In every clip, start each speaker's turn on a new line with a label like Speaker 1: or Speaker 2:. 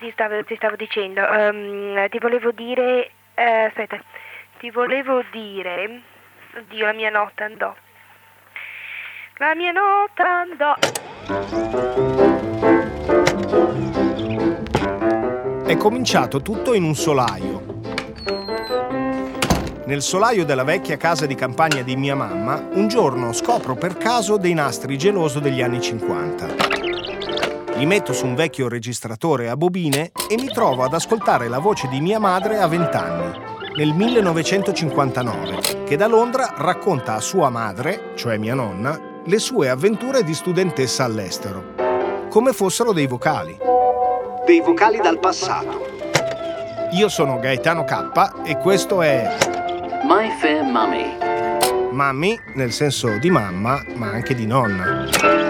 Speaker 1: ti stavo, ti stavo dicendo? Um, ti volevo dire... Eh, aspetta, ti volevo dire... Oddio, la mia nota andò. La mia nota andò.
Speaker 2: È cominciato tutto in un solaio. Nel solaio della vecchia casa di campagna di mia mamma, un giorno scopro per caso dei nastri geloso degli anni 50. Li metto su un vecchio registratore a bobine e mi trovo ad ascoltare la voce di mia madre a 20 anni, nel 1959, che da Londra racconta a sua madre, cioè mia nonna, le sue avventure di studentessa all'estero, come fossero dei vocali.
Speaker 3: Dei vocali dal passato.
Speaker 2: Io sono Gaetano K e questo è
Speaker 4: My Fair Mummy.
Speaker 2: Mummy nel senso di mamma, ma anche di nonna.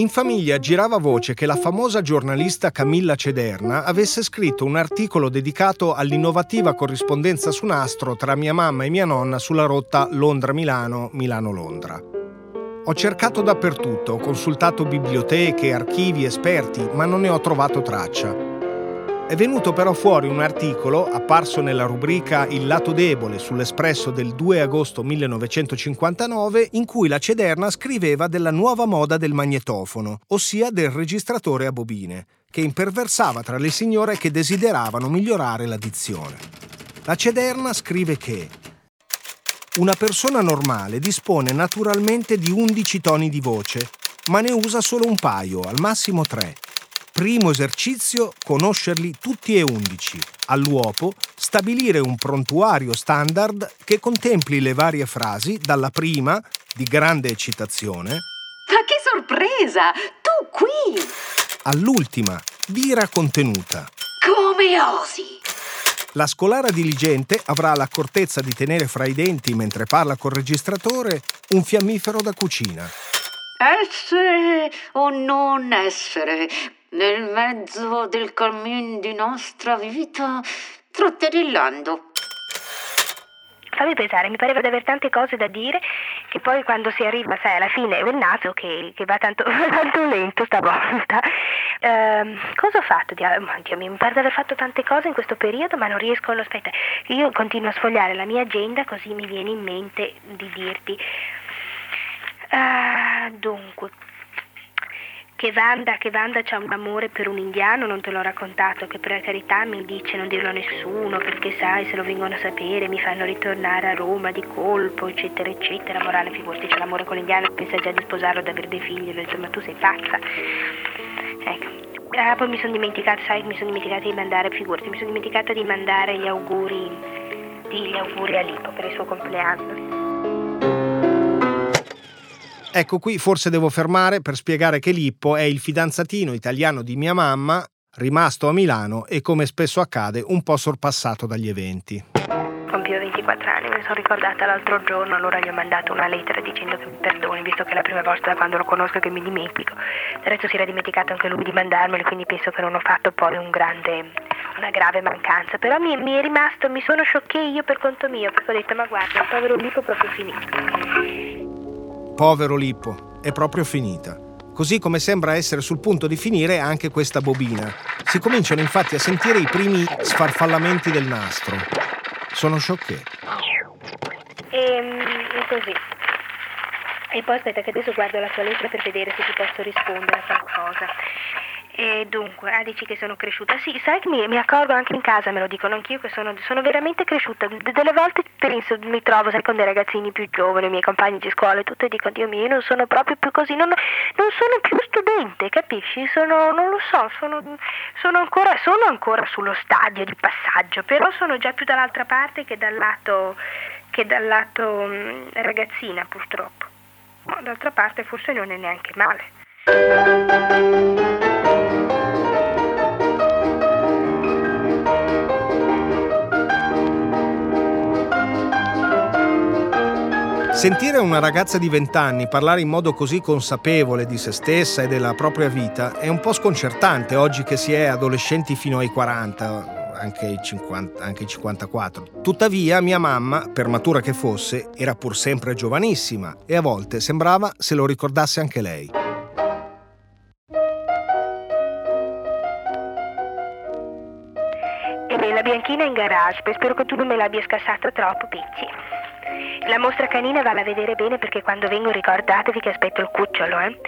Speaker 2: In famiglia girava voce che la famosa giornalista Camilla Cederna avesse scritto un articolo dedicato all'innovativa corrispondenza su nastro tra mia mamma e mia nonna sulla rotta Londra-Milano, Milano-Londra. Ho cercato dappertutto, ho consultato biblioteche, archivi, esperti, ma non ne ho trovato traccia. È venuto però fuori un articolo, apparso nella rubrica Il lato debole sull'Espresso del 2 agosto 1959, in cui la Cederna scriveva della nuova moda del magnetofono, ossia del registratore a bobine, che imperversava tra le signore che desideravano migliorare la dizione. La Cederna scrive che una persona normale dispone naturalmente di 11 toni di voce, ma ne usa solo un paio, al massimo tre Primo esercizio, conoscerli tutti e undici. All'uopo, stabilire un prontuario standard che contempli le varie frasi dalla prima, di grande eccitazione,
Speaker 5: Ma che sorpresa! Tu qui!
Speaker 2: all'ultima, d'ira contenuta.
Speaker 5: Come osi?
Speaker 2: La scolara diligente avrà l'accortezza di tenere fra i denti mentre parla col registratore un fiammifero da cucina.
Speaker 5: Essere o non essere nel mezzo del cammin di nostra vita, trotterellando.
Speaker 1: Fammi pensare, mi pareva di avere tante cose da dire che poi quando si arriva, sai, alla fine è il naso che, che va tanto, tanto lento stavolta. Ehm, cosa ho fatto? Dio, Dio, mi pare di aver fatto tante cose in questo periodo, ma non riesco, no, aspetta, io continuo a sfogliare la mia agenda così mi viene in mente di dirti. Ah, dunque, che Vanda, che Vanda c'ha un amore per un indiano, non te l'ho raccontato, che per carità mi dice non dirlo a nessuno, perché sai, se lo vengono a sapere mi fanno ritornare a Roma di colpo, eccetera, eccetera. Morale, figurati, c'è l'amore con l'indiano, pensa già di sposarlo, di avere dei figli, ho detto, ma tu sei pazza. Ecco. Ah, poi mi sono dimenticata, sai, mi sono dimenticata di mandare, figurati, mi sono dimenticata di mandare gli auguri, gli auguri a Lippo per il suo compleanno.
Speaker 2: Ecco qui forse devo fermare per spiegare che Lippo è il fidanzatino italiano di mia mamma, rimasto a Milano e come spesso accade un po' sorpassato dagli eventi.
Speaker 1: Compio 24 anni, mi sono ricordata l'altro giorno, allora gli ho mandato una lettera dicendo che mi perdoni, visto che è la prima volta da quando lo conosco che mi dimentico. Resto si era dimenticato anche lui di mandarmeli, quindi penso che non ho fatto poi un grande, una grave mancanza. Però mi, mi è rimasto, mi sono sciocché io per conto mio, perché ho detto, ma guarda, il povero Lippo è proprio finito.
Speaker 2: Povero Lippo, è proprio finita. Così come sembra essere sul punto di finire anche questa bobina. Si cominciano infatti a sentire i primi sfarfallamenti del nastro. Sono sciocché.
Speaker 1: E, e così. E poi aspetta che adesso guardo la tua lettera per vedere se ti posso rispondere a qualcosa. E dunque, ah, dici che sono cresciuta? Sì, sai che mi, mi accorgo anche in casa, me lo dicono anch'io, che sono, sono veramente cresciuta. D- delle volte penso, mi trovo, sai, con dei ragazzini più giovani, i miei compagni di scuola e tutto, e dico, Dio mio, io non sono proprio più così, non, non sono più studente, capisci? Sono, non lo so, sono, sono, ancora, sono ancora sullo stadio di passaggio, però sono già più dall'altra parte che dal lato, che dal lato mh, ragazzina, purtroppo. Ma d'altra parte forse non è neanche male.
Speaker 2: Sentire una ragazza di 20 anni parlare in modo così consapevole di se stessa e della propria vita è un po' sconcertante oggi che si è adolescenti fino ai 40 anche i, 50, anche i 54. Tuttavia mia mamma, per matura che fosse, era pur sempre giovanissima e a volte sembrava se lo ricordasse anche lei.
Speaker 1: E beh, la bianchina è in garage, spero che tu non me l'abbia scassata troppo, Picci. La mostra canina vale a vedere bene perché quando vengo ricordatevi che aspetto il cucciolo, eh?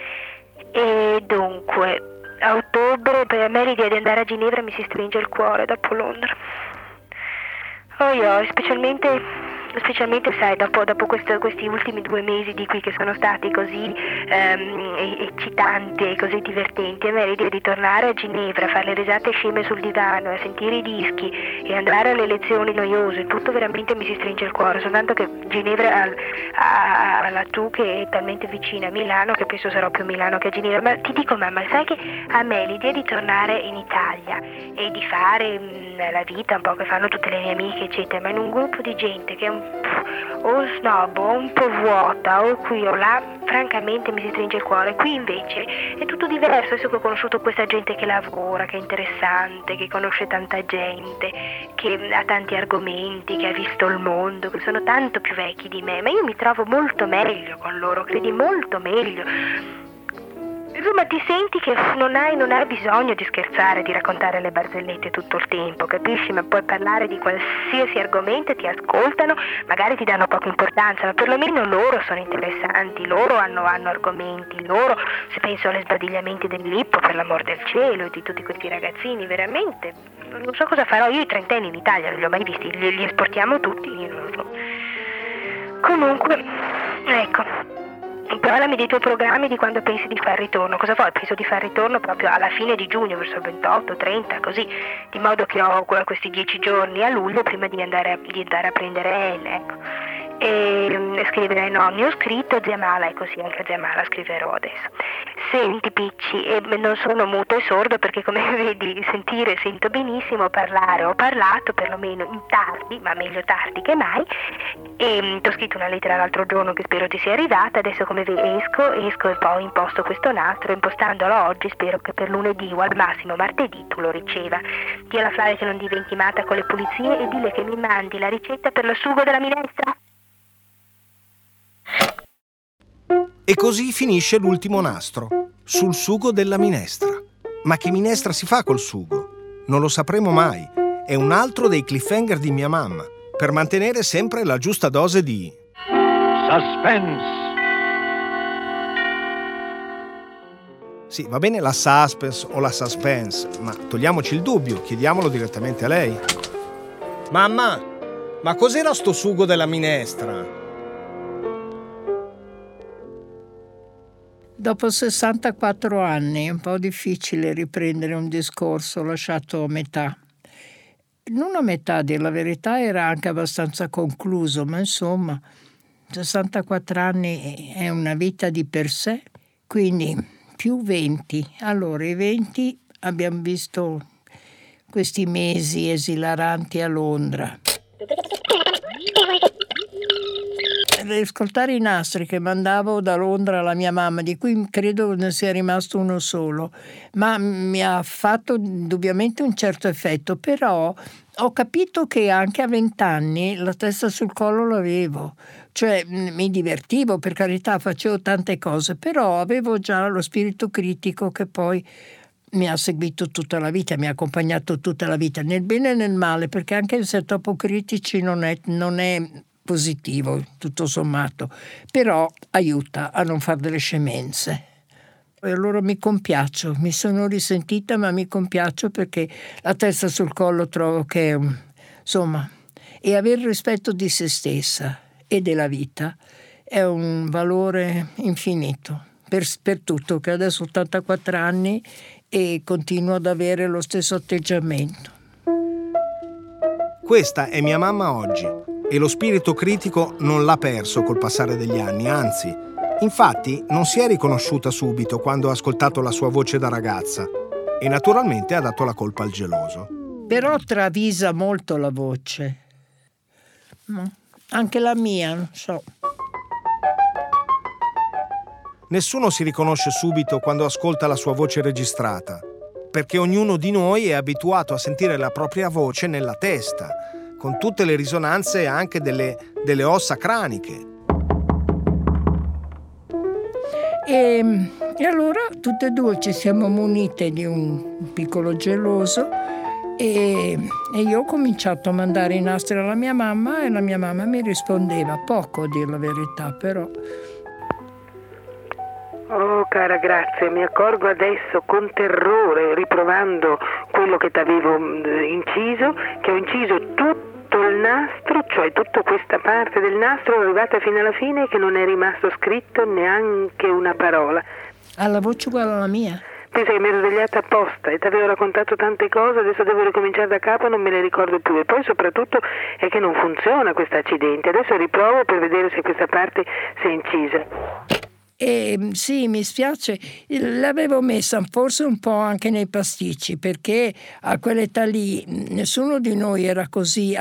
Speaker 1: E dunque, a ottobre per me l'idea di andare a Ginevra mi si stringe il cuore dopo Londra. Oh, io, specialmente specialmente sai dopo, dopo questo, questi ultimi due mesi di qui che sono stati così ehm, eccitanti e così divertenti a me l'idea di tornare a Ginevra, fare le risate sceme sul divano, a sentire i dischi e andare alle lezioni noiose, tutto veramente mi si stringe il cuore, soltanto che Ginevra ha, ha laggiù che è talmente vicina a Milano che penso sarò più a Milano che a Ginevra, ma ti dico mamma, sai che a me l'idea di tornare in Italia e di fare mh, mm, la vita un po' che fanno tutte le mie amiche eccetera, ma in un gruppo di gente che è un o snob o un po' vuota o qui o là, francamente mi si stringe il cuore. Qui invece è tutto diverso, adesso che ho conosciuto questa gente che lavora, che è interessante, che conosce tanta gente, che ha tanti argomenti, che ha visto il mondo, che sono tanto più vecchi di me, ma io mi trovo molto meglio con loro, credi molto meglio Insomma, ti senti che non hai, non hai, bisogno di scherzare, di raccontare le barzellette tutto il tempo, capisci? Ma puoi parlare di qualsiasi argomento, ti ascoltano, magari ti danno poca importanza, ma perlomeno loro sono interessanti, loro hanno, hanno argomenti, loro, se penso agli sbadigliamenti del Lippo, per l'amor del cielo, e di tutti questi ragazzini, veramente, non so cosa farò io i trentenni in Italia, non li ho mai visti, li, li esportiamo tutti, io non lo so. Comunque, ecco. Parlami dei tuoi programmi di quando pensi di fare ritorno. Cosa vuoi? Penso di fare ritorno proprio alla fine di giugno, verso il 28, 30, così, di modo che ho questi dieci giorni a luglio prima di andare, di andare a prendere Elle. Ecco e mm, scrivere no, ne ho scritto zia Mala e così anche zia Mala scriverò adesso. Senti Picci, eh, non sono muto e sordo perché come vedi sentire sento benissimo, parlare ho parlato perlomeno in tardi, ma meglio tardi che mai e mm, ti ho scritto una lettera l'altro giorno che spero ti sia arrivata, adesso come vedi esco, esco e poi imposto questo nastro, impostandolo oggi spero che per lunedì o al massimo martedì tu lo riceva. Dì alla Flavia che non diventi matta con le pulizie e dille che mi mandi la ricetta per lo sugo della minestra.
Speaker 2: E così finisce l'ultimo nastro, sul sugo della minestra. Ma che minestra si fa col sugo? Non lo sapremo mai. È un altro dei cliffhanger di mia mamma, per mantenere sempre la giusta dose di...
Speaker 6: Suspense.
Speaker 2: Sì, va bene la suspense o la suspense, ma togliamoci il dubbio, chiediamolo direttamente a lei. Mamma, ma cos'era sto sugo della minestra?
Speaker 7: Dopo 64 anni è un po' difficile riprendere un discorso lasciato a metà. Non a metà, a dire la verità, era anche abbastanza concluso, ma insomma, 64 anni è una vita di per sé, quindi più 20. Allora, i 20 abbiamo visto questi mesi esilaranti a Londra ascoltare i nastri che mandavo da Londra alla mia mamma, di cui credo ne sia rimasto uno solo, ma mi ha fatto indubbiamente un certo effetto, però ho capito che anche a vent'anni la testa sul collo l'avevo, cioè mi divertivo, per carità, facevo tante cose, però avevo già lo spirito critico che poi mi ha seguito tutta la vita, mi ha accompagnato tutta la vita, nel bene e nel male, perché anche essere troppo critici non è, non è positivo, tutto sommato, però aiuta a non fare delle scemenze. E allora mi compiaccio, mi sono risentita, ma mi compiaccio perché la testa sul collo trovo che, insomma, e avere rispetto di se stessa e della vita è un valore infinito per, per tutto, che adesso ho 84 anni e continuo ad avere lo stesso atteggiamento.
Speaker 2: Questa è mia mamma oggi e lo spirito critico non l'ha perso col passare degli anni, anzi, infatti non si è riconosciuta subito quando ha ascoltato la sua voce da ragazza e naturalmente ha dato la colpa al geloso.
Speaker 7: Però travisa molto la voce. Anche la mia, non so.
Speaker 2: Nessuno si riconosce subito quando ascolta la sua voce registrata, perché ognuno di noi è abituato a sentire la propria voce nella testa, con tutte le risonanze anche delle, delle ossa craniche.
Speaker 7: E, e, allora tutte e due ci siamo munite di un piccolo geloso e, e, io ho cominciato a mandare i nastri alla mia mamma e la mia mamma mi rispondeva poco a dire la verità però
Speaker 8: Oh cara Grazia, mi accorgo adesso con terrore, riprovando quello che ti avevo mm, inciso, che ho inciso tutto il nastro, cioè tutta questa parte del nastro, arrivata fino alla fine che non è rimasto scritto neanche una parola.
Speaker 7: Ha la voce uguale alla mia?
Speaker 8: Pensa che mi ero svegliata apposta e ti avevo raccontato tante cose, adesso devo ricominciare da capo e non me le ricordo più. E poi soprattutto è che non funziona questo accidente. Adesso riprovo per vedere se questa parte si è incisa.
Speaker 7: E mm, sì, mi spiace, l'avevo messa forse un po' anche nei pasticci perché a quell'età lì mm, nessuno di noi era così,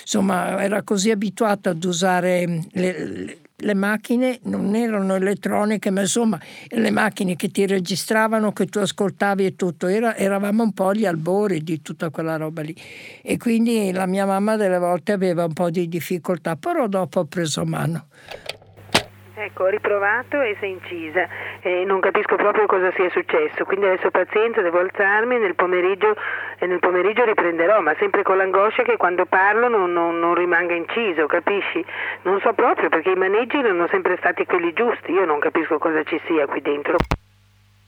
Speaker 7: insomma, era così abituato ad usare mm, le, le macchine non erano elettroniche, ma insomma le macchine che ti registravano, che tu ascoltavi e tutto, era, eravamo un po' agli albori di tutta quella roba lì. E quindi la mia mamma delle volte aveva un po' di difficoltà, però dopo ho preso mano.
Speaker 8: Ecco, riprovato e è incisa e non capisco proprio cosa sia successo, quindi adesso pazienza, devo alzarmi nel pomeriggio e nel pomeriggio riprenderò, ma sempre con l'angoscia che quando parlo non, non, non rimanga inciso, capisci? Non so proprio perché i maneggi erano sempre stati quelli giusti, io non capisco cosa ci sia qui dentro.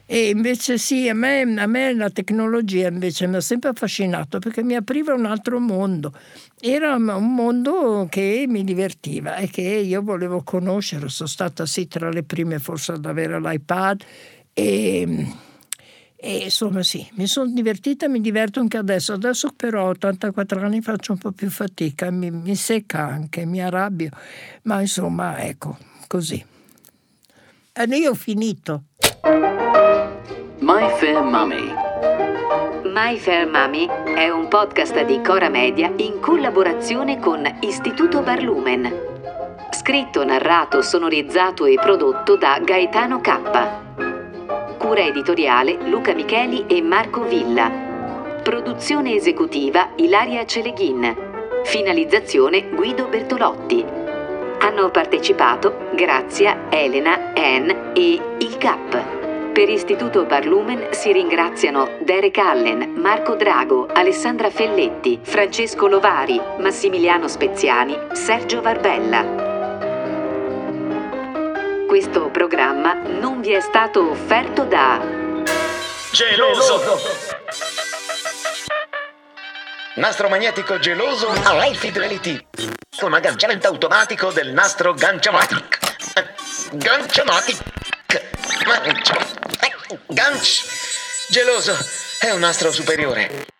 Speaker 7: E invece sì, a me, a me, la tecnologia invece mi ha sempre affascinato perché mi apriva un altro mondo. Era un mondo che mi divertiva e che io volevo conoscere. Sono stata sì tra le prime forse ad avere l'iPad e, e insomma sì, mi sono divertita e mi diverto anche adesso. Adesso però ho 84 anni faccio un po' più fatica, mi, mi secca anche, mi arrabbio, ma insomma ecco, così. E io ho finito.
Speaker 4: My Fair Mummy.
Speaker 5: My Fair Mummy è un podcast di Cora Media in collaborazione con Istituto Barlumen. Scritto, narrato, sonorizzato e prodotto da Gaetano K. Cura editoriale Luca Micheli e Marco Villa. Produzione esecutiva Ilaria Celeghin. Finalizzazione Guido Bertolotti. Hanno partecipato Grazia, Elena, Anne e il Cap. Per Istituto Barlumen si ringraziano Derek Allen, Marco Drago, Alessandra Felletti, Francesco Lovari, Massimiliano Speziani, Sergio Varbella. Questo programma non vi è stato offerto da
Speaker 9: Geloso! Nastro magnetico geloso a high fidelity con agganciamento automatico del nastro Ganciamatic. Ganciamatic. Ganch. Geloso. È un nastro superiore.